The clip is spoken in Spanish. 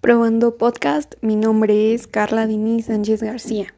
Probando podcast, mi nombre es Carla Dini Sánchez García.